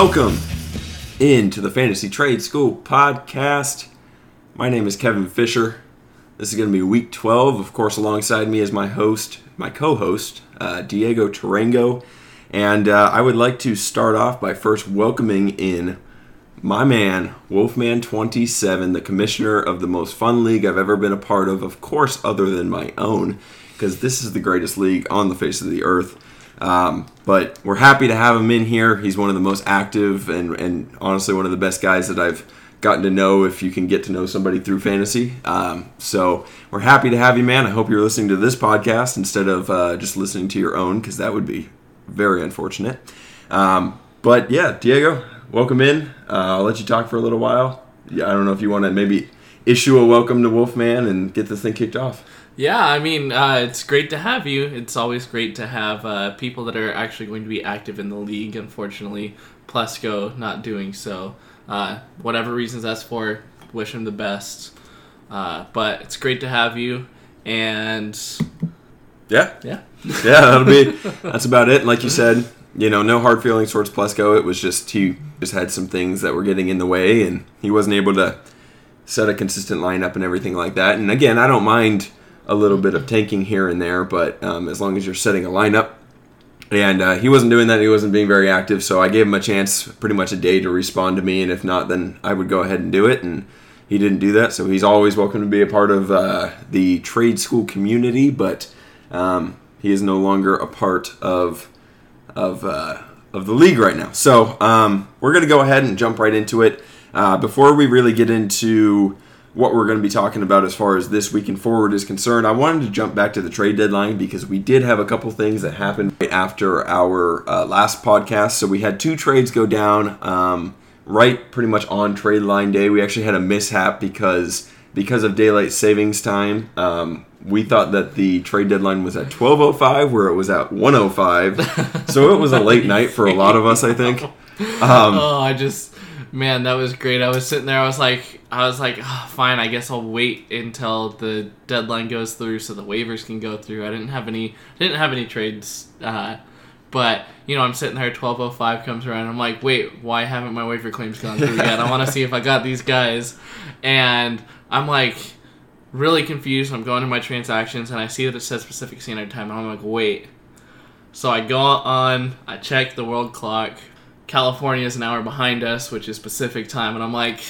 welcome into the Fantasy Trade School podcast. My name is Kevin Fisher. This is going to be week 12. Of course, alongside me is my host, my co host, uh, Diego Tarango. And uh, I would like to start off by first welcoming in my man, Wolfman27, the commissioner of the most fun league I've ever been a part of, of course, other than my own, because this is the greatest league on the face of the earth. Um, but we're happy to have him in here. He's one of the most active and, and honestly one of the best guys that I've gotten to know if you can get to know somebody through fantasy. Um, so we're happy to have you, man. I hope you're listening to this podcast instead of uh, just listening to your own, because that would be very unfortunate. Um, but yeah, Diego, welcome in. Uh, I'll let you talk for a little while. Yeah, I don't know if you want to maybe issue a welcome to Wolfman and get this thing kicked off. Yeah, I mean, uh, it's great to have you. It's always great to have uh, people that are actually going to be active in the league. Unfortunately, Plesko not doing so. Uh, whatever reasons that's for, wish him the best. Uh, but it's great to have you, and Yeah, yeah, yeah, that'll be that's about it. Like you said, you know, no hard feelings towards Plesko. It was just he just had some things that were getting in the way, and he wasn't able to set a consistent lineup and everything like that. And again, I don't mind a little bit of tanking here and there, but um, as long as you're setting a lineup. And uh, he wasn't doing that. He wasn't being very active, so I gave him a chance, pretty much a day, to respond to me. And if not, then I would go ahead and do it. And he didn't do that, so he's always welcome to be a part of uh, the trade school community. But um, he is no longer a part of of uh, of the league right now. So um, we're gonna go ahead and jump right into it. Uh, before we really get into what we're going to be talking about as far as this week and forward is concerned, I wanted to jump back to the trade deadline because we did have a couple things that happened right after our uh, last podcast. So we had two trades go down um, right pretty much on trade line day. We actually had a mishap because because of daylight savings time. Um, we thought that the trade deadline was at 12:05, where it was at 1:05. so it was a late night for a lot of us, I think. Um, oh, I just man, that was great. I was sitting there. I was like, I was like, oh, fine. I guess I'll wait until the deadline goes through so the waivers can go through. I didn't have any, I didn't have any trades. Uh, but you know, I'm sitting there. Twelve oh five comes around. I'm like, wait, why haven't my waiver claims gone through yet? I want to see if I got these guys, and I'm like really confused. I'm going to my transactions and I see that it says Pacific Standard Time, and I'm like, wait. So I go on, I check the world clock. California is an hour behind us, which is Pacific time, and I'm like,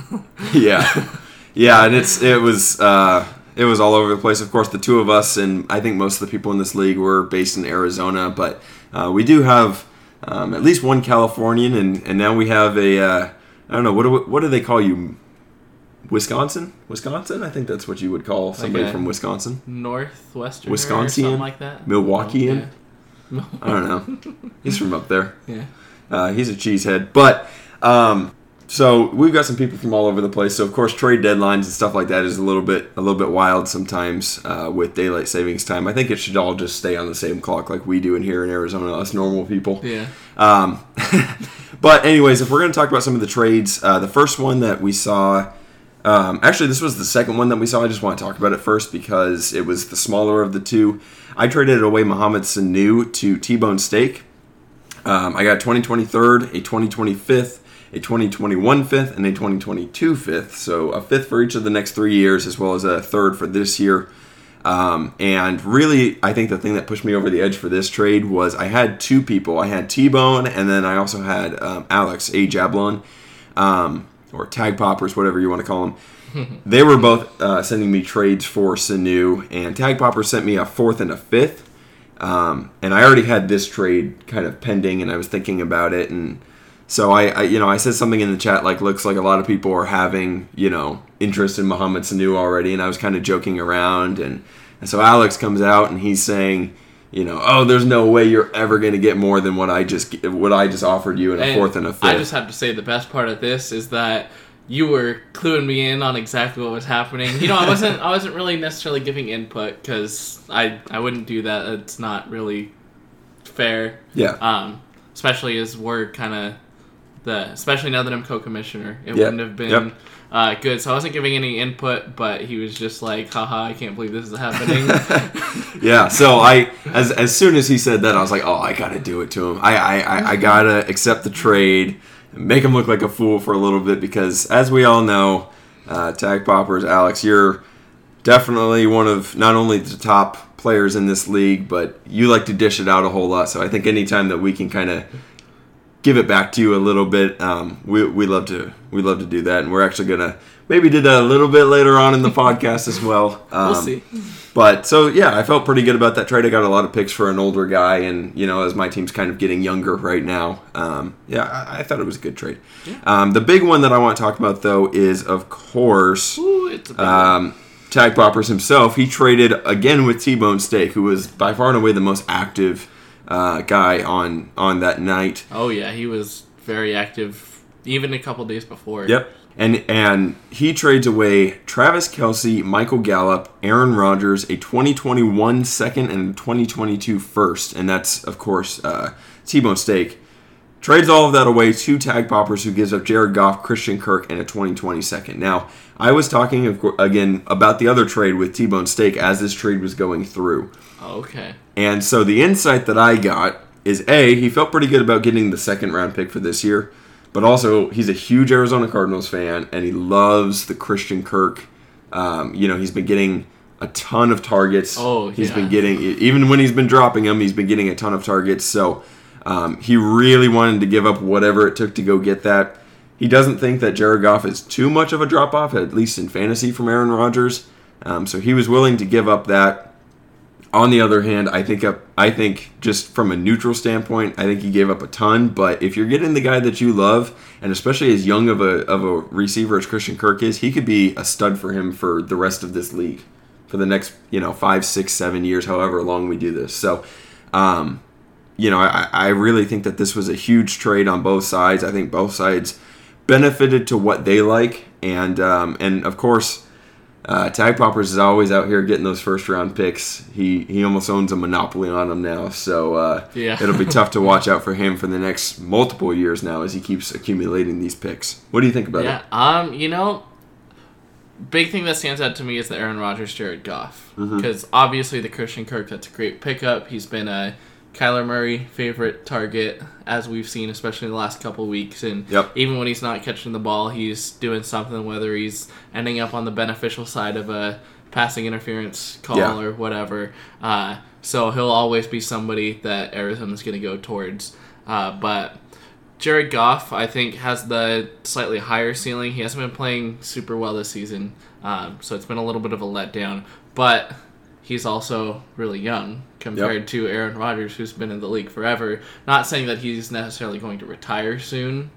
yeah, yeah, and it's it was uh, it was all over the place. Of course, the two of us and I think most of the people in this league were based in Arizona, but uh, we do have um, at least one Californian, and, and now we have a uh, I don't know what do what do they call you? Wisconsin, Wisconsin. I think that's what you would call somebody Okay. from Wisconsin. Northwestern, Wisconsin? like that. Milwaukeean? Yeah. I don't know. He's from up there. yeah. Uh, he's a cheesehead. But um, so we've got some people from all over the place. So of course, trade deadlines and stuff like that is a little bit a little bit wild sometimes uh, with daylight savings time. I think it should all just stay on the same clock like we do in here in Arizona, us normal people. Yeah. Um, but anyways, if we're going to talk about some of the trades, uh, the first one that we saw. Um, actually, this was the second one that we saw. I just want to talk about it first because it was the smaller of the two. I traded away Mohamed Sanu to T-Bone Steak. Um, I got a 2020 a 2020 fifth, a 2021 fifth, and a 2022 fifth. So a fifth for each of the next three years, as well as a third for this year. Um, and really, I think the thing that pushed me over the edge for this trade was I had two people. I had T Bone, and then I also had um, Alex A. Jablon, um, or Tag Poppers, whatever you want to call them. they were both uh, sending me trades for Sanu, and Tag Popper sent me a fourth and a fifth. Um, and I already had this trade kind of pending, and I was thinking about it, and so I, I, you know, I said something in the chat like, looks like a lot of people are having, you know, interest in Mohamed Sanu already, and I was kind of joking around, and, and so Alex comes out and he's saying, you know, oh, there's no way you're ever going to get more than what I just what I just offered you in a And fourth and a fifth. I just have to say the best part of this is that you were cluing me in on exactly what was happening. You know, I wasn't I wasn't really necessarily giving input because I I wouldn't do that. It's not really fair. yeah, Um, especially as we're kind of the especially now that I'm co-commissioner, it Yeah. wouldn't have been Yep. uh, good. So I wasn't giving any input, but he was just like, "Haha, I can't believe this is happening." yeah. So I, as as soon as he said that, I was like, oh, I gotta do it to him. I I, I, I gotta accept the trade, make him look like a fool for a little bit because, as we all know, uh, tag poppers, Alex, you're definitely one of not only the top players in this league, but you like to dish it out a whole lot. So I think anytime that we can kind of give it back to you a little bit, um, we we love to we love to do that, and we're actually gonna maybe did that a little bit later on in the podcast as well. Um, we'll see. but so yeah, I felt pretty good about that trade. I got a lot of picks for an older guy, and you know, as my team's kind of getting younger right now, um, yeah, I, I thought it was a good trade. Um, the big one that I want to talk about though is, of course, Ooh, it's a um, Tag Poppers himself. He traded again with T Bone Steak, who was by far and away the most active uh, guy on on that night. Oh yeah, he was very active even a couple days before. Yep. And and he trades away Travis Kelce, Michael Gallup, Aaron Rodgers, a 2021 second and 2022 first, and that's of course uh, T-Bone Steak. Trades all of that away to Tag Poppers, who gives up Jared Goff, Christian Kirk, and a 2020 second. Now, I was talking of again about the other trade with T-Bone Steak as this trade was going through. Okay. And so the insight that I got is A, he felt pretty good about getting the second round pick for this year, but also he's a huge Arizona Cardinals fan and he loves the Christian Kirk. Um, you know, he's been getting a ton of targets. Oh, He's yeah. been getting, even when he's been dropping them, he's been getting a ton of targets. So um, he really wanted to give up whatever it took to go get that. He doesn't think that Jared Goff is too much of a drop off, at least in fantasy, from Aaron Rodgers. Um, so he was willing to give up that. On the other hand, I think up, I think just from a neutral standpoint, I think he gave up a ton. But if you're getting the guy that you love, and especially as young of a of a receiver as Christian Kirk is, he could be a stud for him for the rest of this league, for the next you know five, six, seven years, however long we do this. So, um, you know, I, I really think that this was a huge trade on both sides. I think both sides benefited to what they like, and um, and of course, uh, Tag Poppers is always out here getting those first round picks. He he almost owns a monopoly on them now, so uh, Yeah. it'll be tough to watch out for him for the next multiple years now as he keeps accumulating these picks. What do you think about Yeah. it? Um. You know, big thing that stands out to me is the Aaron Rodgers, Jared Goff, Mm-hmm. because obviously the Christian Kirk that's a great pickup. He's been a Kyler Murray favorite target as we've seen, especially in the last couple weeks. And Yep. even when he's not catching the ball, he's doing something. Whether he's ending up on the beneficial side of a passing interference call Yeah. or whatever. Uh, so he'll always be somebody that Arizona's going to go towards. Uh, but Jared Goff, I think, has the slightly higher ceiling. He hasn't been playing super well this season, um, so it's been a little bit of a letdown. But he's also really young compared to Aaron Rodgers, who's been in the league forever. Not saying that he's necessarily going to retire soon,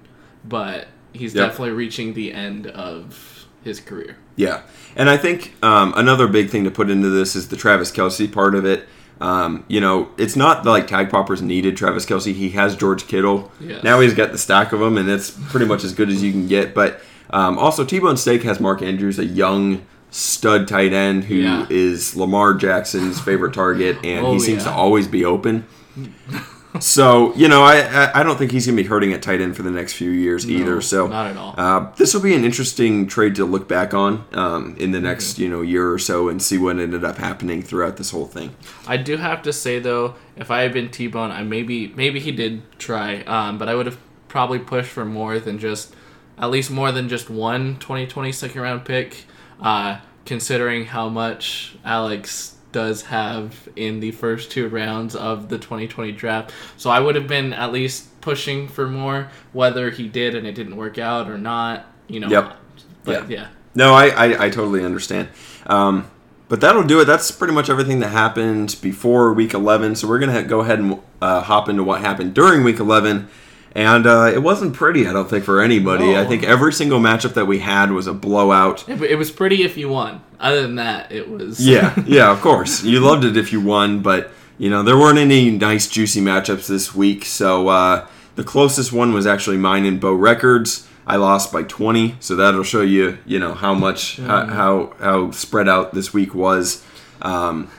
but he's Yep. definitely reaching the end of his career. Yeah, and I think um, another big thing to put into this is the Travis Kelce part of it. Um, you know, it's not like Tag Poppers needed Travis Kelce. He has George Kittle. Yes. Now he's got the stack of them, and it's pretty much as good as you can get. But um, also, T-Bone Steak has Mark Andrews, a young stud tight end who is Yeah. Lamar Jackson's favorite target, and Oh, he seems yeah. to always be open. so you know, I I- don't think he's gonna be hurting at tight end for the next few years either. So not at all. uh, this will be an interesting trade to look back on um, in the next Mm-hmm. you know year or so and see what ended up happening throughout this whole thing. I do have to say though, if I had been T Bone, I maybe maybe he did try, um, but I would have probably pushed for more than just at least more than just one 2020 second round pick, uh, considering how much Alex does have in the first two rounds of the 2020 draft. So I would have been at least pushing for more, whether he did and it didn't work out or not. You know. Yep. But Yeah. yeah. No, I I, I totally understand. Um, but that'll do it. That's pretty much everything that happened before Week 11. So we're gonna go ahead and uh, hop into what happened during Week 11. And uh, it wasn't pretty, I don't think, for anybody. No. I think every single matchup that we had was a blowout. It, it was pretty if you won. Other than that, it was. Yeah, yeah, of course. You loved it if you won, but you know there weren't any nice juicy matchups this week. So uh, the closest one was actually mine and Bo Records. I lost by 20, so that'll show you, you know, how much how how, how spread out this week was. Um,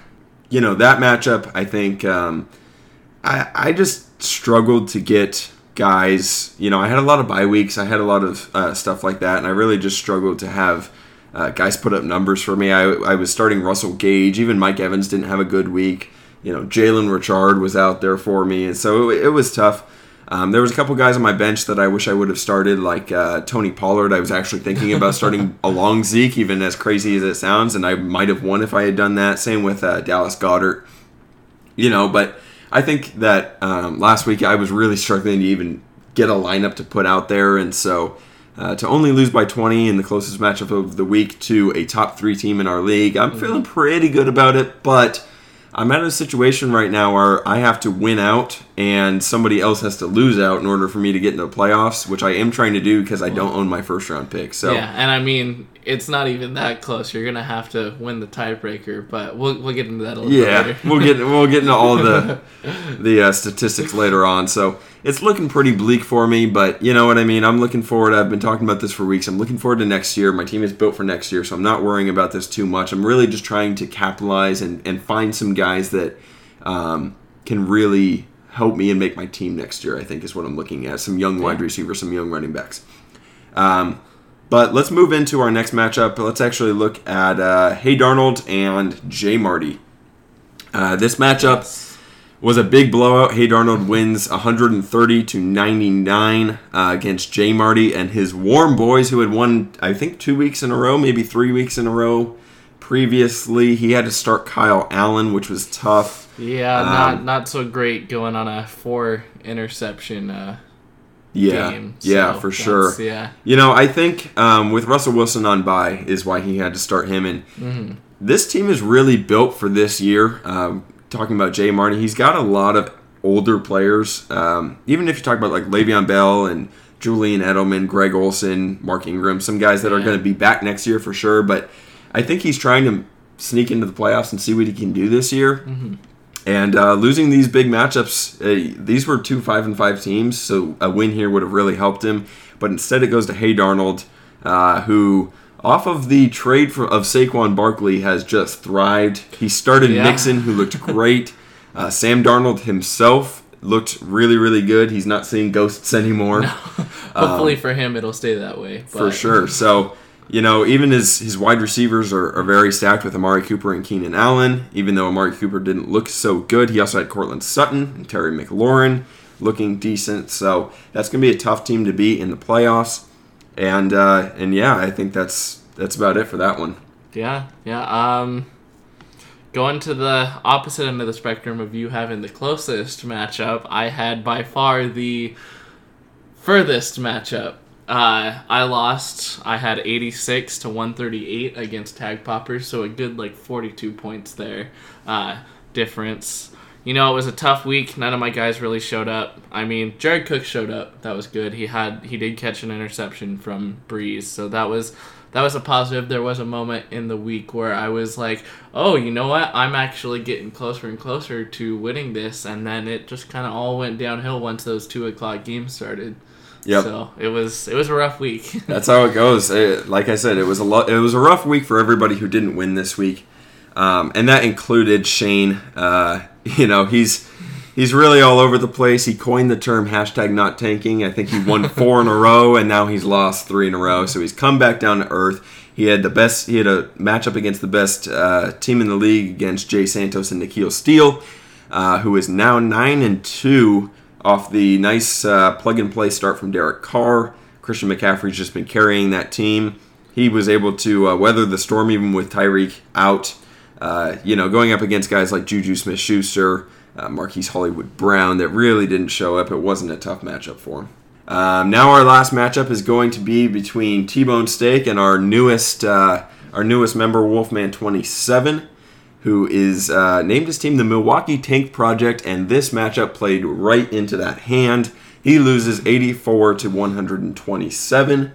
you know that matchup. I think um, I I just struggled to get guys. You know, I had a lot of bye weeks. I had a lot of uh, stuff like that, and I really just struggled to have uh, guys put up numbers for me. I, I was starting Russell Gage. Even Mike Evans didn't have a good week. You know, Jalen Richard was out there for me, and so it, it was tough. Um, there was a couple guys on my bench that I wish I would have started, like uh, Tony Pollard. I was actually thinking about starting along Zeke, even as crazy as it sounds, and I might have won if I had done that. Same with uh, Dallas Goedert, You know, but I think that um, last week I was really struggling to even get a lineup to put out there, and so uh, to only lose by 20 in the closest matchup of the week to a top three team in our league, I'm feeling pretty good about it, but I'm at a situation right now where I have to win out and somebody else has to lose out in order for me to get into the playoffs, which I am trying to do because I don't own my first round pick. So Yeah, and I mean it's not even that close. You're gonna have to win the tiebreaker, but we'll we'll get into that a little yeah, bit later. we'll get we'll get into all the the uh, statistics later on. So it's looking pretty bleak for me, but you know what I mean. I'm looking forward. I've been talking about this for weeks. I'm looking forward to next year. My team is built for next year, so I'm not worrying about this too much. I'm really just trying to capitalize and and find some guys that um, can really help me and make my team next year. I think is what I'm looking at. Some young wide receivers, some young running backs. Um, but let's move into our next matchup. Let's actually look at uh, Hey Darnold and Jay Marty. Uh, this matchup was a big blowout. Hey Darnold wins 130 to 99 uh, against Jay Marty and his Warm Boys, who had won, I think, two weeks in a row, maybe three weeks in a row. Previously, he had to start Kyle Allen, which was tough. Yeah, Um, not not so great going on a four interception uh, Yeah, game. yeah, so for sure. Yeah, You know, I think um, with Russell Wilson on bye is why he had to start him. And Mm-hmm. this team is really built for this year. Um, talking about Jay Marty, he's got a lot of older players. Um, even if you talk about like Le'Veon Bell and Julian Edelman, Greg Olsen, Mark Ingram, some guys that are going to be back next year for sure. But I think he's trying to sneak into the playoffs and see what he can do this year. And uh, losing these big matchups, uh, these were two five and five teams, so a win here would have really helped him. But instead, it goes to Hey Darnold, uh, who off of the trade for, of Saquon Barkley has just thrived. He started Yeah. Mixon, who looked great. Uh, Sam Darnold himself looked really, really good. He's not seeing ghosts anymore. hopefully for him it'll stay that way. Um, For sure. So, you know, even his, his wide receivers are, are very stacked with Amari Cooper and Keenan Allen. Even though Amari Cooper didn't look so good, he also had Courtland Sutton and Terry McLaurin looking decent. So that's going to be a tough team to beat in the playoffs. And uh, and yeah, I think that's that's about it for that one. Yeah, yeah. Um, going to the opposite end of the spectrum of you having the closest matchup, I had by far the furthest matchup. Uh, I lost. I had 86 to 138 against Tag Poppers, so a good like 42 points there uh, difference. You know, it was a tough week. None of my guys really showed up. I mean, Jared Cook showed up. That was good. He had he did catch an interception from Brees, so that was that was a positive. There was a moment in the week where I was like, "Oh, you know what? I'm actually getting closer and closer to winning this." And then it just kind of all went downhill once those two o'clock games started. Yep. So it was it was a rough week. That's how it goes. Eh, like I said, it was a lo- it was a rough week for everybody who didn't win this week, um, and that included Shane. Uh, you know, he's he's really all over the place. He coined the term hashtag not tanking. I think he won four in a row, and now he's lost three in a row. So he's come back down to earth. He had the best. He had a matchup against the best uh, team in the league against Jay Santos and Nikhil Steele, uh, who is now nine and two off the nice uh, plug and play start from Derek Carr. Christian McCaffrey's just been carrying that team. He was able to uh, weather the storm even with Tyreek out. Uh, you know, going up against guys like Juju Smith Schuster, uh, Marquise Hollywood Brown that really didn't show up. It wasn't a tough matchup for him. Um, now our last matchup is going to be between T-Bone Steak and our newest uh, our newest member Wolfman 27, who is uh, named his team the Milwaukee Tank Project, and this matchup played right into that hand. He loses 84 to 127.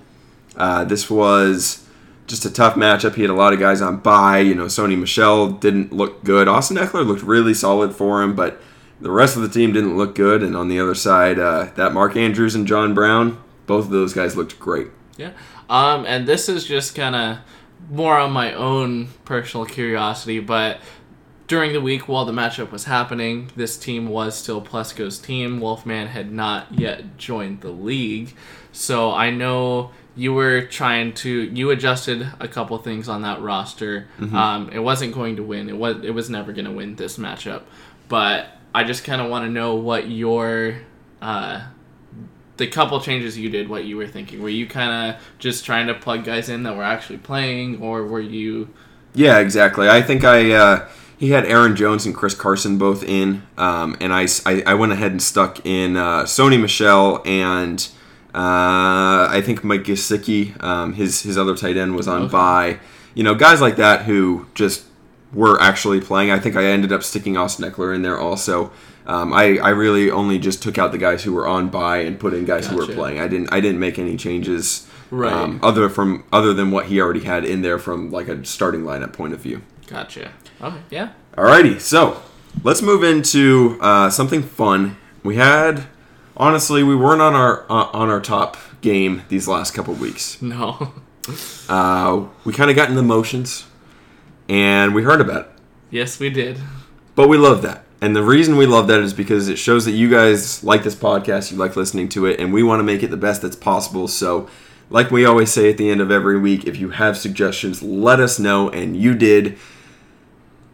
Uh, this was just a tough matchup. He had a lot of guys on bye. You know, Sony Michel didn't look good. Austin Ekeler looked really solid for him, but the rest of the team didn't look good. And on the other side, uh, that Mark Andrews and John Brown, both of those guys looked great. Yeah. Um, and this is just kind of more on my own personal curiosity, but during the week while the matchup was happening, this team was still Plesko's team. Wolfman had not yet joined the league. So I know you were trying to you adjusted a couple things on that roster. Mm-hmm. Um, it wasn't going to win. It was it was never going to win this matchup. But I just kind of want to know what your uh, the couple changes you did, what you were thinking. Were you kind of just trying to plug guys in that were actually playing, or were you? Yeah, exactly. I think I uh, he had Aaron Jones and Chris Carson both in, um, and I, I, I went ahead and stuck in uh, Sony Michel and uh, I think Mike Gesicki, um, his his other tight end was on Okay. bye. You know, guys like that who just were actually playing. I think I ended up sticking Austin Ekeler in there also. Um, I, I really only just took out the guys who were on bye and put in guys who were playing. I didn't I didn't make any changes Right. um, other from other than what he already had in there from like a starting lineup point of view. Gotcha. Okay. Yeah. Alrighty, so let's move into uh, something fun. We had honestly we weren't on our uh, on our top game these last couple weeks. No. Uh, we kind of got in the motions, and we heard about it. yes, we did. But we love that. And the reason we love that is because it shows that you guys like this podcast, you like listening to it, and we want to make it the best that's possible. So, like we always say at the end of every week, if you have suggestions, let us know, and you did.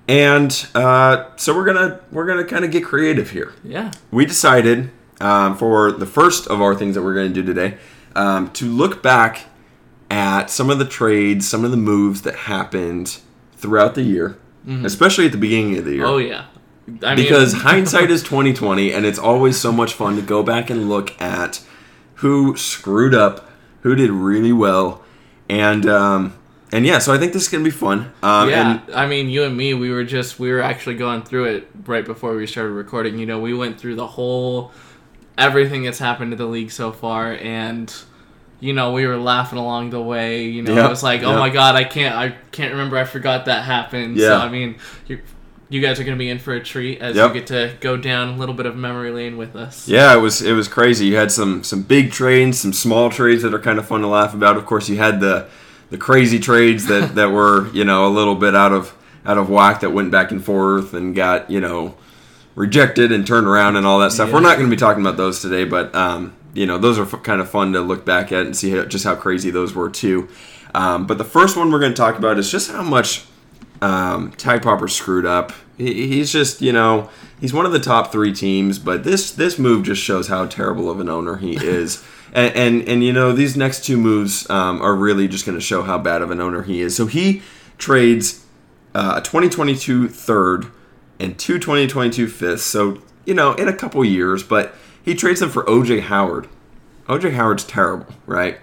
And uh, so we're gonna we're gonna kind of get creative here. Yeah. We decided um, for the first of our things that we're going to do today um, to look back at some of the trades, some of the moves that happened throughout the year, especially at the beginning of the year Oh yeah. I because mean, hindsight is 2020 and it's always so much fun to go back and look at who screwed up who did really well and um and yeah so i think this is gonna be fun um yeah. and I mean, you and me, we were just we were actually going through it right before we started recording. You know, we went through the whole everything that's happened to the league so far, and you know, we were laughing along the way. You know, Yep, it was like, oh my god, I can't, I can't remember, I forgot that happened. Yeah. So I mean, you you guys are gonna be in for a treat as Yep. you get to go down a little bit of memory lane with us. yeah it was it was crazy you had some some big trades some small trades that are kind of fun to laugh about of course you had the the crazy trades that that were you know a little bit out of out of whack that went back and forth and got you know rejected and turned around and all that stuff. Yeah. We're not going to be talking about those today, but um, you know those are f- kind of fun to look back at and see how, just how crazy those were too. Um, but the first one we're going to talk about is just how much um, Tag Popper screwed up. He, he's just you know he's one of the top three teams, but this this move just shows how terrible of an owner he is. And, and and you know these next two moves um, are really just going to show how bad of an owner he is. So he trades uh, a 2022 third and two 2022 fifths. So, you know, in a couple years, but he trades them for OJ Howard. OJ Howard's terrible, right?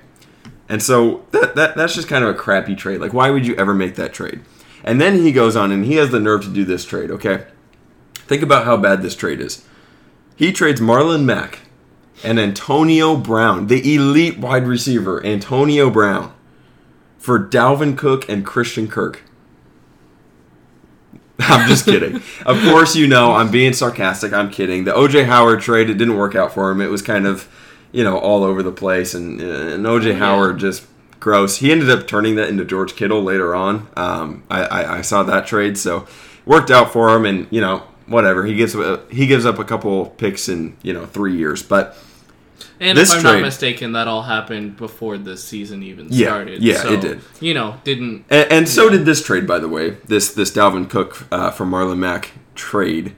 And so that, that that's just kind of a crappy trade. Like, why would you ever make that trade? And then he goes on and he has the nerve to do this trade, okay? Think about how bad this trade is. He trades Marlon Mack and Antonio Brown, the elite wide receiver, Antonio Brown, for Dalvin Cook and Christian Kirk. I'm just kidding. of course, you know I'm being sarcastic. I'm kidding. The OJ Howard trade it didn't work out for him. It was kind of, you know, all over the place, and, and OJ Yeah. Howard just gross. He ended up turning that into George Kittle later on. Um, I, I, I saw that trade, so worked out for him, and you know whatever. He gives he gives up a couple picks in you know three years, but And This if I'm trade- not mistaken, that all happened before the season even Yeah, started. yeah, so, it did. You know, didn't And, and so Yeah. did this trade, by the way. This this Dalvin Cook uh, for Marlon Mack trade.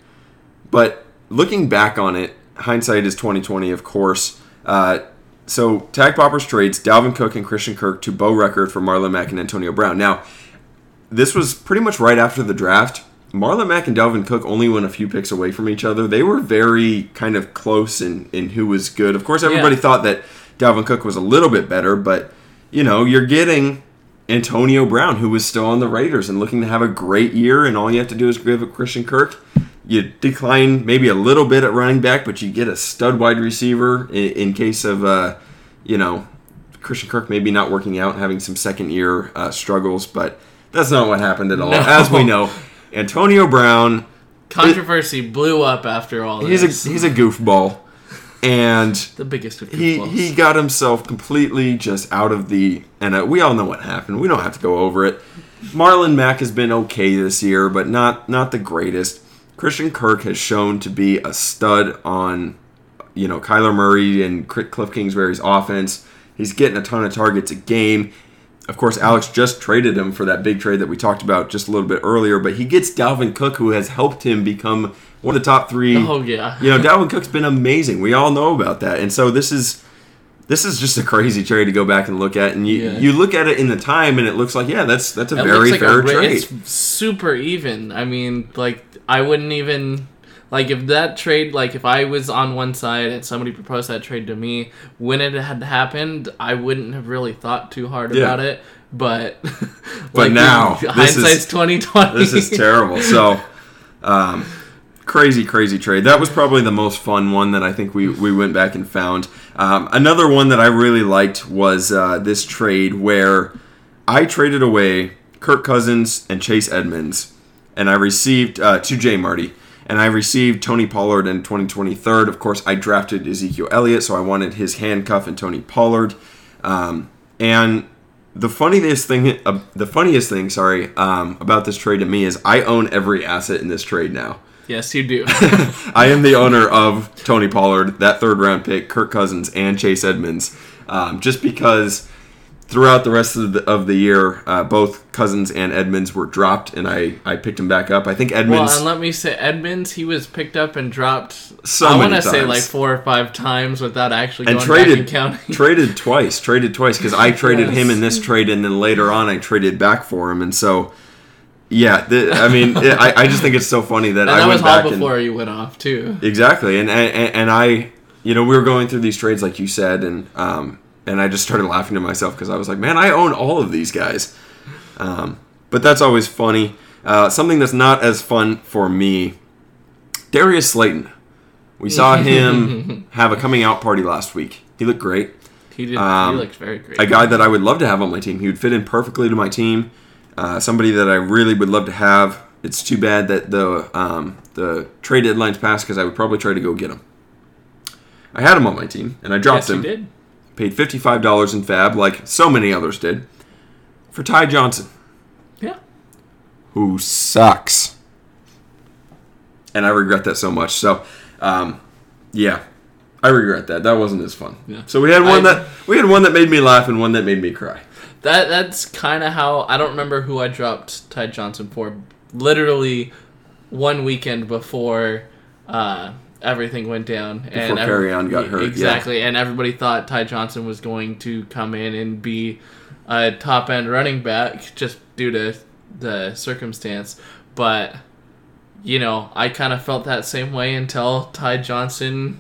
But looking back on it, hindsight is twenty twenty, of course. Uh, so Tag Poppers trades Dalvin Cook and Christian Kirk to Bo Record for Marlon Mack and Antonio Brown. Now, this was pretty much right after the draft. Marlon Mack and Dalvin Cook only went a few picks away from each other. They were very kind of close in, in who was good. Of course, everybody Yeah. thought that Dalvin Cook was a little bit better, but you know, you're getting Antonio Brown, who was still on the Raiders and looking to have a great year, and all you have to do is give it Christian Kirk. You decline maybe a little bit at running back, but you get a stud wide receiver in, in case of, uh, you know, Christian Kirk maybe not working out and having some second year uh, struggles, but that's not what happened at all. No. As we know, Antonio Brown, controversy blew up after all he's this. a he's a goofball, and the biggest of he goofballs. he got himself completely just out of the and uh, we all know what happened. We don't have to go over it. Marlon Mack has been okay this year, but not not the greatest. Christian Kirk has shown to be a stud on, you know, Kyler Murray and Cliff Kingsbury's offense. He's getting a ton of targets a game. Of course, Alex just traded him for that big trade that we talked about just a little bit earlier, but he gets Dalvin Cook, who has helped him become one of the top three. Oh yeah. You know, Dalvin Cook's been amazing. We all know about that, and so this is this is just a crazy trade to go back and look at, and you Yeah. you look at it in the time, and it looks like yeah, that's that's a It very like fair a, trade. It's super even. I mean, like I wouldn't even like if that trade like if I was on one side and somebody proposed that trade to me when it had happened, I wouldn't have really thought too hard Yeah. about it. But But now, this is- hindsight's twenty twenty. this is terrible. So, um, crazy, crazy trade. That was probably the most fun one that I think we, we went back and found. Um, another one that I really liked was uh, this trade where I traded away Kirk Cousins and Chase Edmonds, and I received uh, to J Marty. And I received Tony Pollard in 2023. Of course, I drafted Ezekiel Elliott, so I wanted his handcuff and Tony Pollard. Um, and the funniest thing, uh, the funniest thing, sorry, um, about this trade to me is I own every asset in this trade now. yes, you do. I am the owner of Tony Pollard, that third round pick, Kirk Cousins, and Chase Edmonds, um, just because throughout the rest of the, of the year, uh, both Cousins and Edmonds were dropped, and I, I picked him back up. I think Edmonds. well, and let me say, Edmonds, he was picked up and dropped. So I want to say like four or five times without actually and going traded and counting. traded twice, traded twice because I traded Yes. him in this trade, and then later on I traded back for him, and so yeah, the, I mean, it, I, I just think it's so funny that and I went back and before you went off too. exactly, and, and and I, you know, we were going through these trades like you said, and um, and I just started laughing to myself because I was like, man, I own all of these guys, um, but that's always funny. Uh, something that's not as fun for me, Darius Slayton. We saw him have a coming out party last week. He looked great. He did. Um, he looked very great. a guy that I would love to have on my team. He would fit in perfectly to my team. Uh, somebody that I really would love to have. It's too bad that the um, the trade deadline's passed because I would probably try to go get him. I had him on my team and I dropped yes, you him. Paid fifty five dollars in FAAB, like so many others did, for Ty Johnson, Yeah. who sucks. And I regret that so much. So, um, yeah, I regret that. That wasn't as fun. Yeah. So we had one I- that we had one that made me laugh and one that made me cry. That that's kind of how I don't remember who I dropped Ty Johnson for. Literally one weekend before uh, everything went down and Before Kerryon got hurt, yeah. Exactly, and everybody thought Ty Johnson was going to come in and be a top end running back just due to the circumstance, but you know I kind of felt that same way until Ty Johnson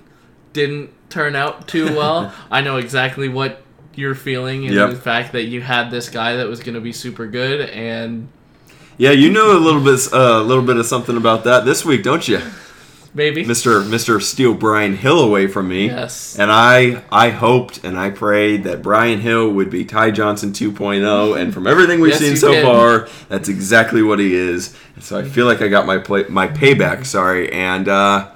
didn't turn out too well. I know exactly what you're feeling and Yep. the fact that you had this guy that was going to be super good and Yeah, you know a little bit, uh, a little bit of something about that this week, don't you, maybe Mister Mister Steal Brian Hill away from me? yes And I, I hoped and I prayed that Brian Hill would be Ty Johnson 2.0, and from everything we've Yes, seen so did. far, that's exactly what he is. And so I feel like I got my play, my payback. Sorry, and uh,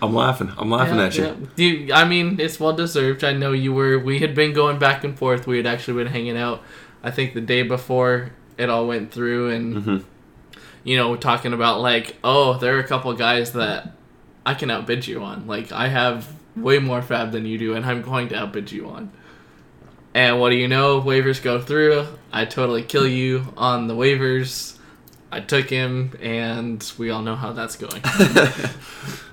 I'm laughing. I'm laughing Yeah, at you. yeah. You- I mean, it's well deserved. I know you were. We had been going back and forth. We had actually been hanging out. I think the day before it all went through, and Mhm. You know, talking about like, oh, there are a couple guys that I can outbid you on. Like, I have way more FAAB than you do, and I'm going to outbid you on. And what do you know? Waivers go through. I totally kill you on the waivers. I took him, and we all know how that's going.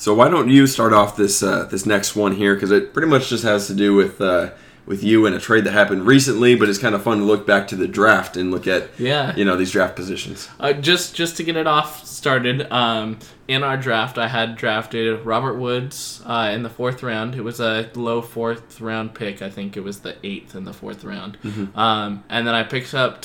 So why don't you start off this uh, this next one here? Because it pretty much just has to do with uh, with you and a trade that happened recently, but it's kind of fun to look back to the draft and look at yeah. you know these draft positions. Uh, just just to get it off started, um, in our draft, I had drafted Robert Woods uh, in the fourth round. It was a low fourth round pick. I think it was the eighth in the fourth round. Um, and then I picked up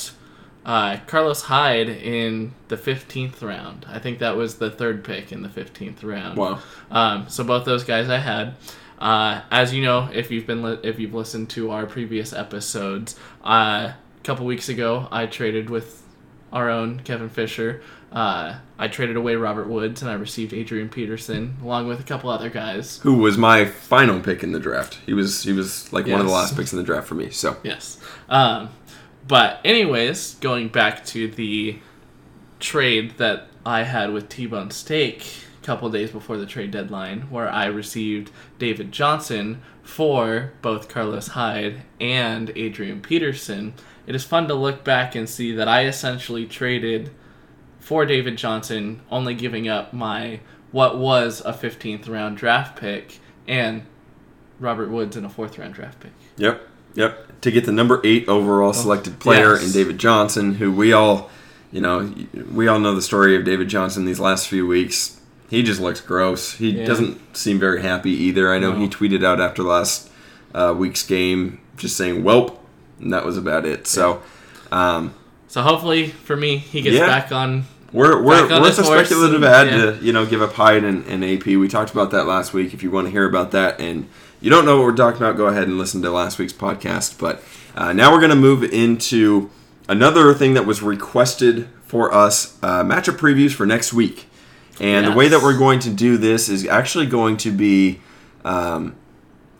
uh, Carlos Hyde in the fifteenth round. I think that was the third pick in the fifteenth round. Wow. Um, so both those guys I had. Uh, as you know, if you've been li- if you've listened to our previous episodes, uh, a couple weeks ago I traded with our own Kevin Fisher. Uh, I traded away Robert Woods and I received Adrian Peterson along with a couple other guys. Who was my final pick in the draft? He was he was like one of the last picks in the draft for me. So Yes. Um, But anyways, going back to the trade that I had with T-Bone Steak a couple days before the trade deadline, where I received David Johnson for both Carlos Hyde and Adrian Peterson. It is fun to look back and see that I essentially traded for David Johnson, only giving up my what was a 15th round draft pick and Robert Woods in a fourth round draft pick. Yep, yep. To get the number eight overall oh, selected player Yes. in David Johnson, who we all, you know, we all know the story of David Johnson these last few weeks. He just looks gross. He Yeah. doesn't seem very happy either. I know No. he tweeted out after last uh, week's game just saying "Welp," and that was about it. So. Um, So hopefully for me, he gets Yeah. back on. We're we're, Back we're his a speculative and- ad yeah. to you know give up Hyde and, and AP. We talked about that last week. If you want to hear about that and you don't know what we're talking about, go ahead and listen to last week's podcast. But uh, now we're going to move into another thing that was requested for us: uh, matchup previews for next week. And the way that we're going to do this is actually going to be um,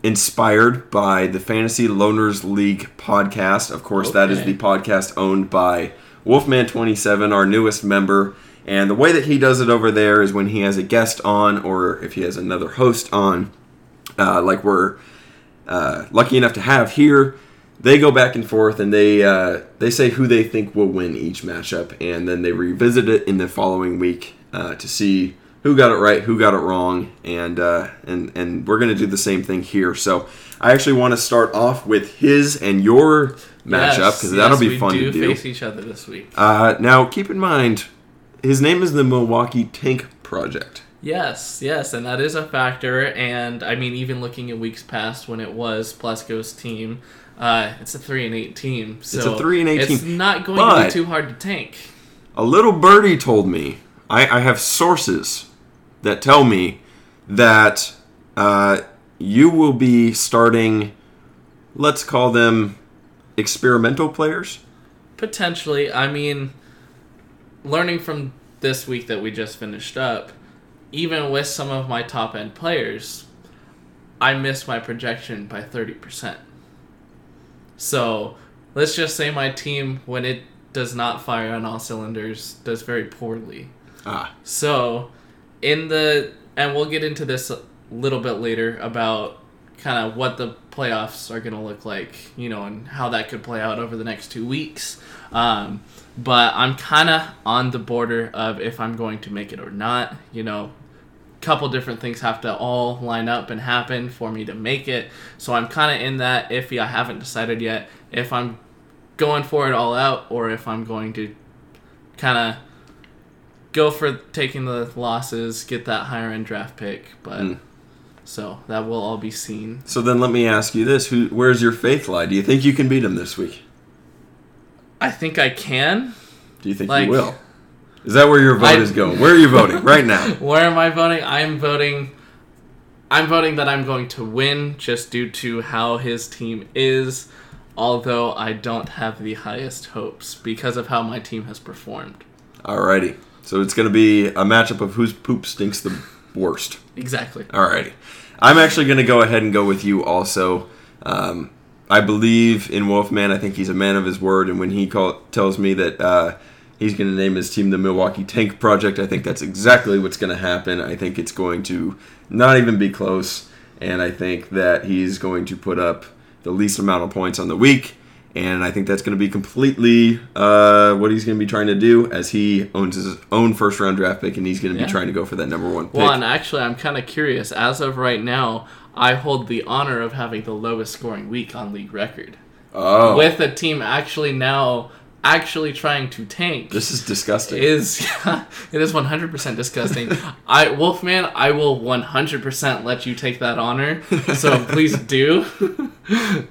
inspired by the Fantasy Loners League podcast. Of course, that is the podcast owned by Wolfman27, our newest member. And the way that he does it over there is when he has a guest on, or if he has another host on, uh, like we're uh, lucky enough to have here. They go back and forth, and they uh, they say who they think will win each matchup, and then they revisit it in the following week uh, to see who got it right, who got it wrong, and uh, and and we're gonna do the same thing here. So I actually want to start off with his and your matchup Yes, because that'll yes, be fun do to do. face each other this week. Uh, now, keep in mind, his name is the Milwaukee Tank Project. Yes, yes, and that is a factor. And I mean, even looking at weeks past when it was Plesko's team, uh, it's a three and eight team. So it's a 3 and 8 It's team, not going to be too hard to tank. A little birdie told me, I, I have sources that tell me that uh, you will be starting, let's call them experimental players. Potentially, I mean, learning from this week that we just finished up, even with some of my top end players, I missed my projection by 30%. So let's just say my team, when it does not fire on all cylinders, does very poorly. Ah, So, in the and we'll get into this a little bit later about kind of what the playoffs are going to look like, you know, and how that could play out over the next two weeks. Um, but I'm kind of on the border of if I'm going to make it or not. You know, a couple different things have to all line up and happen for me to make it. So I'm kind of in that iffy. I haven't decided yet if I'm going for it all out or if I'm going to kind of go for taking the losses, get that higher end draft pick. But Mm. so that will all be seen. so then let me ask you this: Who, where's your faith lie? Do you think you can beat him this week? I think I can. Do you think Like- you will? Is that where your vote I- is going? Where are you voting right now? Where am I voting? I'm voting. I'm voting that I'm going to win just due to how his team is. Although I don't have the highest hopes because of how my team has performed. Alrighty. So it's going to be a matchup of whose poop stinks the worst. Exactly. Alrighty. I'm actually going to go ahead and go with you also. Um, I believe in Wolfman. I think he's a man of his word. And when he call, tells me that uh, he's going to name his team the Milwaukee Tank Project, I think that's exactly what's going to happen. I think it's going to not even be close. And I think that he's going to put up the least amount of points on the week. And I think that's going to be completely uh, what he's going to be trying to do as he owns his own first round draft pick and he's going to Yeah. be trying to go for that number one pick. Well, and actually, I'm kind of curious. As of right now, I hold the honor of having the lowest scoring week on league record. oh. With a team actually now actually trying to tank. This is disgusting. is it is 100% disgusting. I Wolfman, I will 100% let you take that honor. So please do.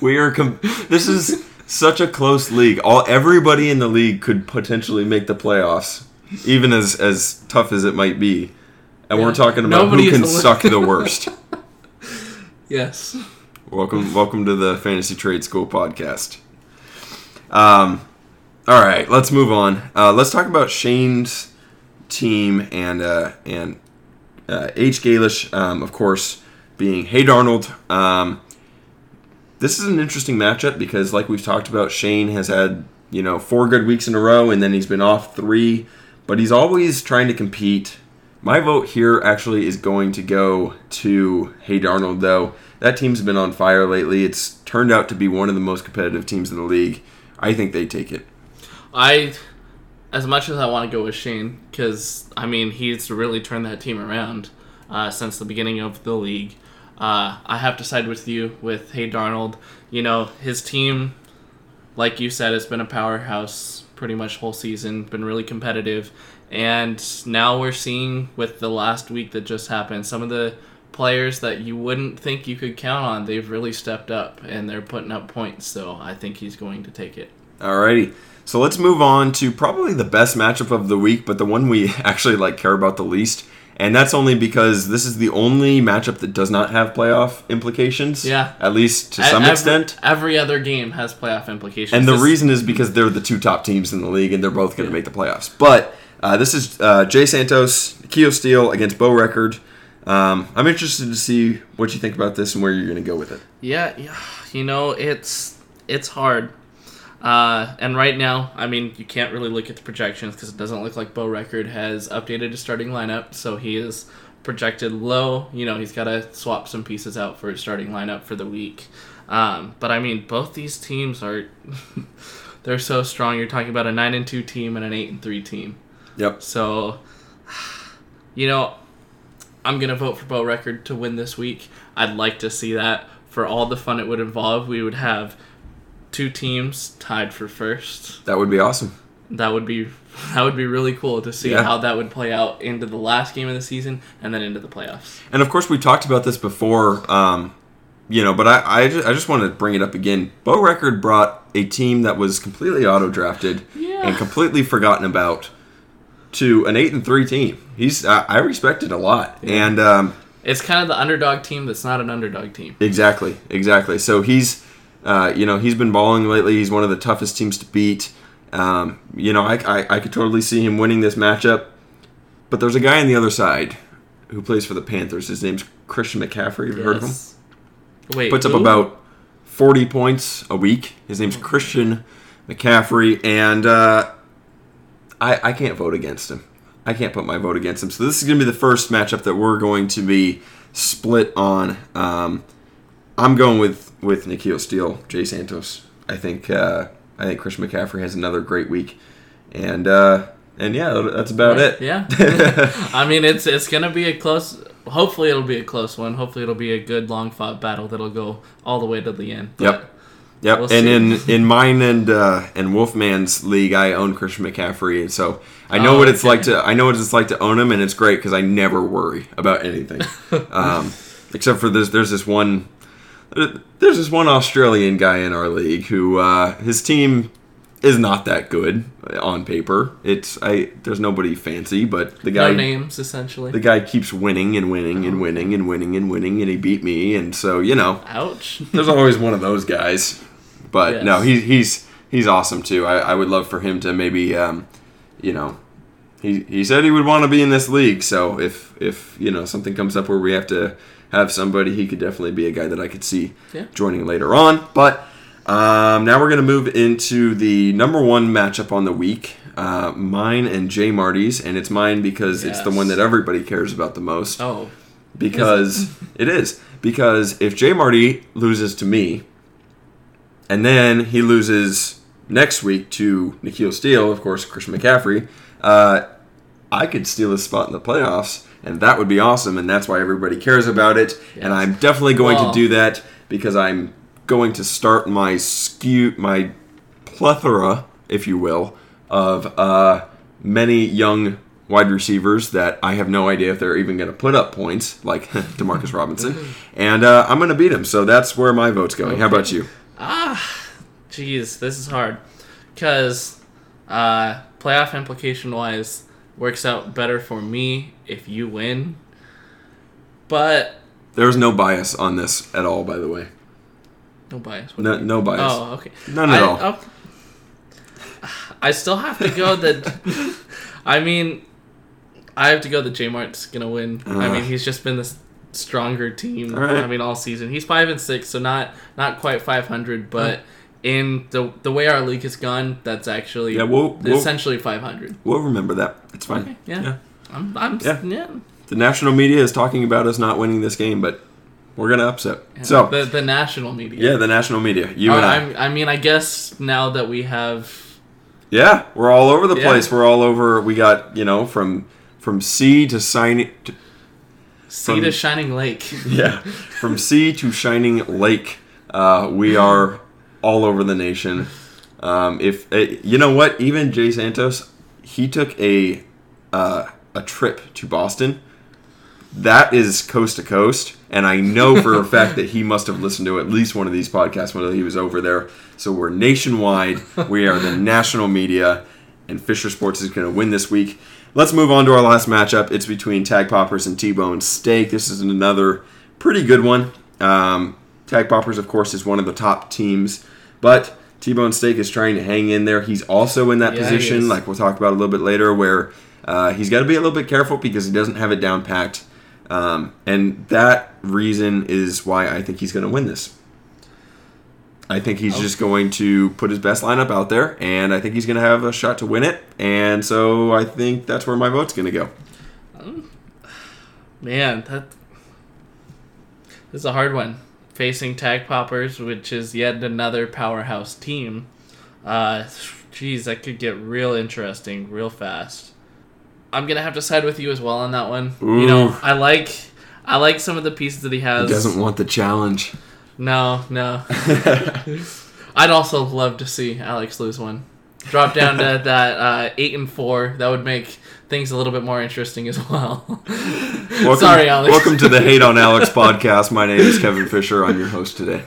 we are. Com- this is such a close league. All everybody in the league could potentially make the playoffs, even as as tough as it might be. And we're talking about Nobody who can the- suck the worst. yes. welcome, welcome to the Fantasy Trade School podcast. Um, all right, let's move on. Uh, let's talk about Shane's team and uh, and uh, H. Galish, um, of course, being Hey Darnold. Um, this is an interesting matchup because, like we've talked about, Shane has had you know four good weeks in a row, and then he's been off three, but he's always trying to compete. My vote here actually is going to go to Hey Darnold, though. That team's been on fire lately. It's turned out to be one of the most competitive teams in the league. I think they take it. I, as much as I want to go with Shane, because I mean he's really turned that team around uh, since the beginning of the league. Uh, I have to side with you with Hey Darnold. You know his team, like you said, has been a powerhouse pretty much whole season. Been really competitive, and now we're seeing with the last week that just happened, some of the players that you wouldn't think you could count on, they've really stepped up and they're putting up points. So I think he's going to take it. Alrighty. So let's move on to probably the best matchup of the week, but the one we actually like care about the least. And that's only because this is the only matchup that does not have playoff implications. Yeah. At least to some every, extent. Every other game has playoff implications. And the reason is because they're the two top teams in the league and they're both going to make the playoffs. But uh, this is uh, Jay Santos, Keo Steele against Bo Record. Um, I'm interested to see what you think about this and where you're going to go with it. Yeah, yeah, you know it's it's hard. Uh, and right now, I mean, you can't really look at the projections because it doesn't look like Bo Record has updated his starting lineup, so he is projected low. You know, he's got to swap some pieces out for his starting lineup for the week. Um, but I mean, both these teams are they're so strong. You're talking about a nine and two team and an eight and three team. Yep. So, you know, I'm gonna vote for Bo Record to win this week. I'd like to see that for all the fun it would involve. We would have two teams tied for first. That would be awesome. That would be that would be really cool to see Yeah. how that would play out into the last game of the season and then into the playoffs. And of course, we talked about this before, um, you know, but I, I, just, I just want to bring it up again. Bo Record brought a team that was completely auto drafted Yeah. and completely forgotten about to an 8 and 3 team. He's I, I respect it a lot. And um, It's kind of the underdog team that's not an underdog team. exactly, exactly. So he's, uh, you know, he's been balling lately. He's one of the toughest teams to beat. Um, you know, I, I, I could totally see him winning this matchup. But there's a guy on the other side who plays for the Panthers. His name's Christian McCaffrey. Have you heard of him? Wait, puts up about 40 points a week. His name's Christian McCaffrey, and uh, I, I can't vote against him. I can't put my vote against him. So this is going to be the first matchup that we're going to be split on. Um, I'm going with with Nikhil Steele, Jay Santos. I think uh, I think Christian McCaffrey has another great week, and uh, and yeah, that's about it. Yeah. I mean, it's it's gonna be a close. Hopefully, it'll be a close one. Hopefully, it'll be a good, long fought battle that'll go all the way to the end. Yep. Yep, We'll and in in mine and uh, and Wolfman's league, I own Christian McCaffrey, and so I know Oh, what it's okay. like to I know what it's like to own him, and it's great because I never worry about anything, um, except for there's there's this one there's this one Australian guy in our league who uh, his team is not that good on paper. It's I there's nobody fancy, but the guy No names, essentially. the guy keeps winning and winning and winning and winning and winning, and he beat me, and so you know Ouch. there's always one of those guys. But Yes. no, he, he's he's awesome too. I, I would love for him to maybe, um, you know, he, he said he would want to be in this league. So if if you know something comes up where we have to have somebody, he could definitely be a guy that I could see Yeah. joining later on. But um, now we're gonna move into the number one matchup on the week. Uh, mine and Jay Marty's, and it's mine because it's the one that everybody cares about the most Oh, because it is because if Jay Marty loses to me, and then he loses next week to Nikhil Steele, of course, Christian McCaffrey, uh, I could steal his spot in the playoffs, and that would be awesome, and that's why everybody cares about it. And I'm definitely going Well- to do that because I'm going to start my skew, my plethora, if you will, of uh, many young wide receivers that I have no idea if they're even going to put up points, like Demarcus Robinson, and uh, I'm going to beat him. So that's where my vote's going. How about you? Ah, jeez, this is hard. Because uh, playoff implication wise, works out better for me if you win. But There's no bias on this at all, by the way. no bias. No, no bias. Oh, okay. None at I, all. I still have to go that. I mean, I have to go that J Mart's gonna win. I mean, he's just been this stronger team. Right. I mean, all season. He's five and six, so not not quite five hundred, but in the the way our league has gone, that's actually Yeah, we'll- we'll- essentially five hundred. We'll remember that. It's fine. Okay, yeah. I'm, I'm Yeah. yeah. The national media is talking about us not winning this game, but we're gonna upset. So the the national media. yeah, the national media. You Uh, and I. I'm- I mean, I guess now that we have Yeah, we're all over the Yeah. place. We're all over. We got you know from from sea to signing. To, Sea From- to Shining Lake. yeah, from sea to shining lake. Uh, we are all over the nation. Um, if uh, you know what, even Jay Santos, he took a uh, a trip to Boston. That is coast to coast, and I know for a fact that he must have listened to at least one of these podcasts when he was over there. So we're nationwide. We are the national media, and Fisher Sports is going to win this week. Let's move on to our last matchup. It's between Tag Poppers and T-Bone Steak. This is another pretty good one. Um, Tag Poppers, of course, is one of the top teams, but T-Bone Steak is trying to hang in there. He's also in that Yeah, position, like we'll talk about a little bit later, where uh, he's got to be a little bit careful because he doesn't have it down packed. Um, and that reason is why I think he's going to win this. I think he's just going to put his best lineup out there, and I think he's going to have a shot to win it. And so I think that's where my vote's going to go. Man, that this is a hard one. Facing Tag Poppers, which is yet another powerhouse team. Uh, geez, that could get real interesting real fast. I'm gonna have to side with you as well on that one. You know, I like I like some of the pieces that he has. He doesn't want the challenge. No, no. I'd also love to see Alex lose one. Drop down to that uh, eight and four. That would make things a little bit more interesting as well. Welcome, Sorry, Alex. Welcome to the Hate on Alex podcast. My name is Kevin Fisher. I'm your host today.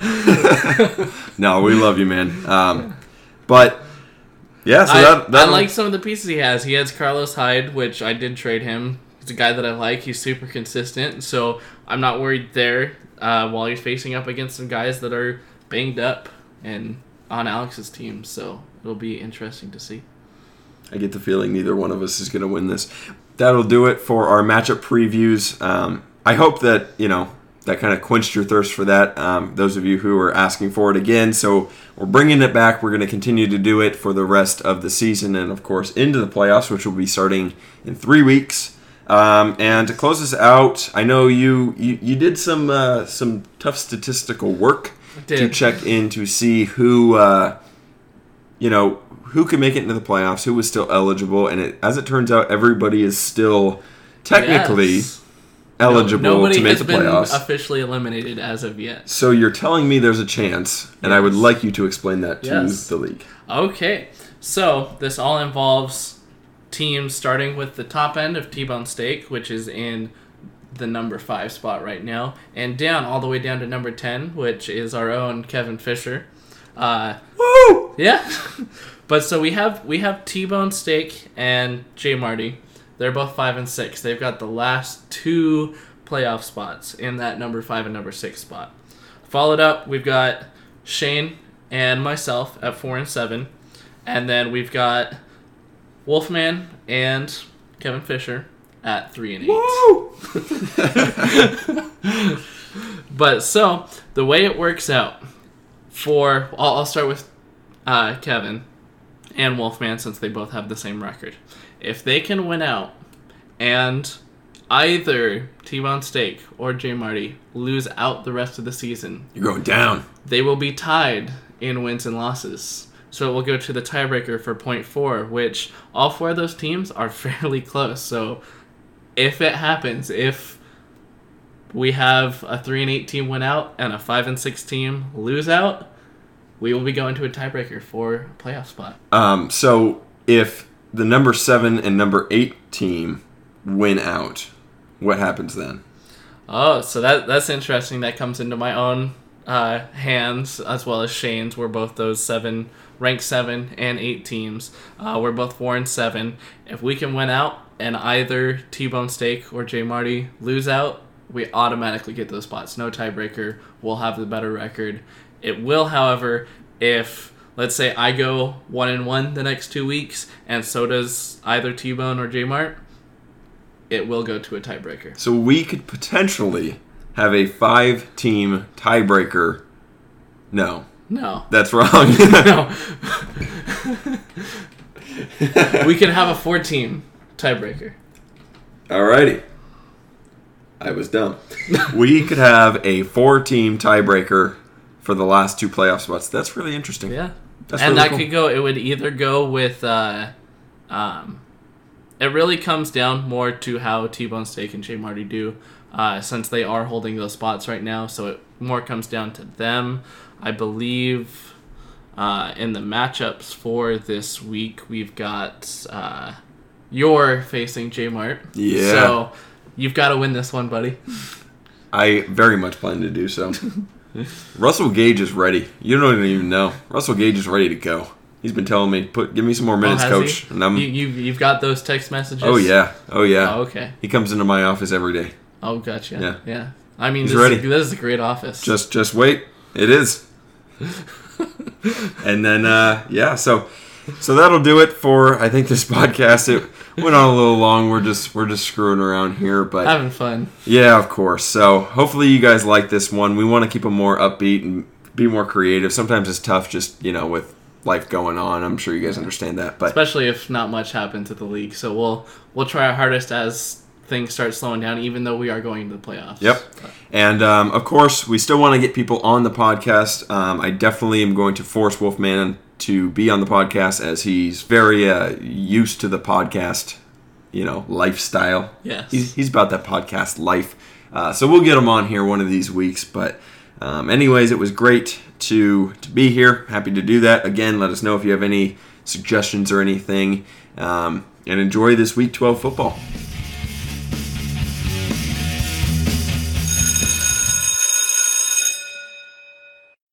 no, we love you, man. Um, but yeah, so I, that, I that like some of the pieces he has. He has Carlos Hyde, which I did trade him. He's a guy that I like. He's super consistent, so I'm not worried there. Uh, while he's facing up against some guys that are banged up and on Alex's team, so it'll be interesting to see. I get the feeling neither one of us is going to win this. That'll do it for our matchup previews. Um, I hope that you know that kind of quenched your thirst for that. Um, those of you who are asking for it again, so we're bringing it back. We're going to continue to do it for the rest of the season, and of course into the playoffs, which will be starting in three weeks. Um, and to close us out, I know you you, you did some uh, some tough statistical work to check in to see who uh, you know who could make it into the playoffs, who was still eligible, and it, as it turns out, everybody is still technically Yes. eligible No- to make has the been playoffs. officially eliminated as of yet. so you're telling me there's a chance, and I would like you to explain that to Yes. the league. Okay, so this all involves teams starting with the top end of T-Bone Steak, which is in the number five spot right now, and down all the way down to number ten, which is our own Kevin Fisher. Uh, Woo! yeah, but so we have we have T-Bone Steak and Jay Marty. They're both five and six. They've got the last two playoff spots in that number five and number six spot. Followed up, we've got Shane and myself at four and seven, and then we've got Wolfman and Kevin Fisher at three and eight. Woo! But so the way it works out for I'll, I'll start with uh, Kevin and Wolfman since they both have the same record. If they can win out and either T-Bone Steak or J Marty lose out the rest of the season, You're going down. they will be tied in wins and losses. So it will go to the tiebreaker for point four, which all four of those teams are fairly close. So if it happens, if we have a three and eight team win out and a five and six team lose out, we will be going to a tiebreaker for a playoff spot. Um, so if the number seven and number eight team win out, what happens then? Oh, so that that's interesting. That comes into my own uh, hands as well as Shane's. We're both those seven, rank seven and eight teams. Uh, we're both four and seven. If we can win out and either T Bone Steak or J Marty lose out, we automatically get those spots. No tiebreaker. We'll have the better record. It will, however, if let's say I go one and one the next two weeks, and so does either T Bone or J Mart it will go to a tiebreaker. So we could potentially have a five-team tiebreaker. No, No. that's wrong. No. we can have a four team tiebreaker. Alrighty. I was dumb. we could have a four-team tiebreaker for the last two playoff spots. That's really interesting. Yeah. That's and really that cool. could go it would either go with uh um it really comes down more to how T-Bone Steak and Jay Marty do, uh, since they are holding those spots right now. So it more comes down to them. I believe uh, in the matchups for this week, we've got uh, you're facing J Mart. Yeah. So you've got to win this one, buddy. I very much plan to do so. Russell Gage is ready. You don't even know. Russell Gage is ready to go. He's been telling me, "Put, give me some more minutes, Oh, coach." he? And I'm, you, you you've got those text messages. oh yeah, oh yeah. Oh, okay. He comes into my office every day. Oh, gotcha. Yeah. Yeah. I mean, He's this, ready. Is, this is a great office. Just, just wait. It is. and then, uh, yeah. So, so that'll do it for I think this podcast. It went on a little long. We're just, we're just screwing around here, but having fun. Yeah, of course. So hopefully you guys like this one. We want to keep them more upbeat and be more creative. Sometimes it's tough, just you know, with life going on. I'm sure you guys understand that. But especially if not much happens at the league. So we'll we'll try our hardest as things start slowing down, even though we are going to the playoffs. Yep. And um, of course, we still want to get people on the podcast. Um, I definitely am going to force Wolfman to be on the podcast as he's very uh, used to the podcast, you know, lifestyle. Yes. He's, he's about that podcast life. Uh, so we'll get him on here one of these weeks. But, um, anyways, it was great to to be here. Happy to do that. Again, let us know if you have any suggestions or anything. Um, and enjoy this week 12 football.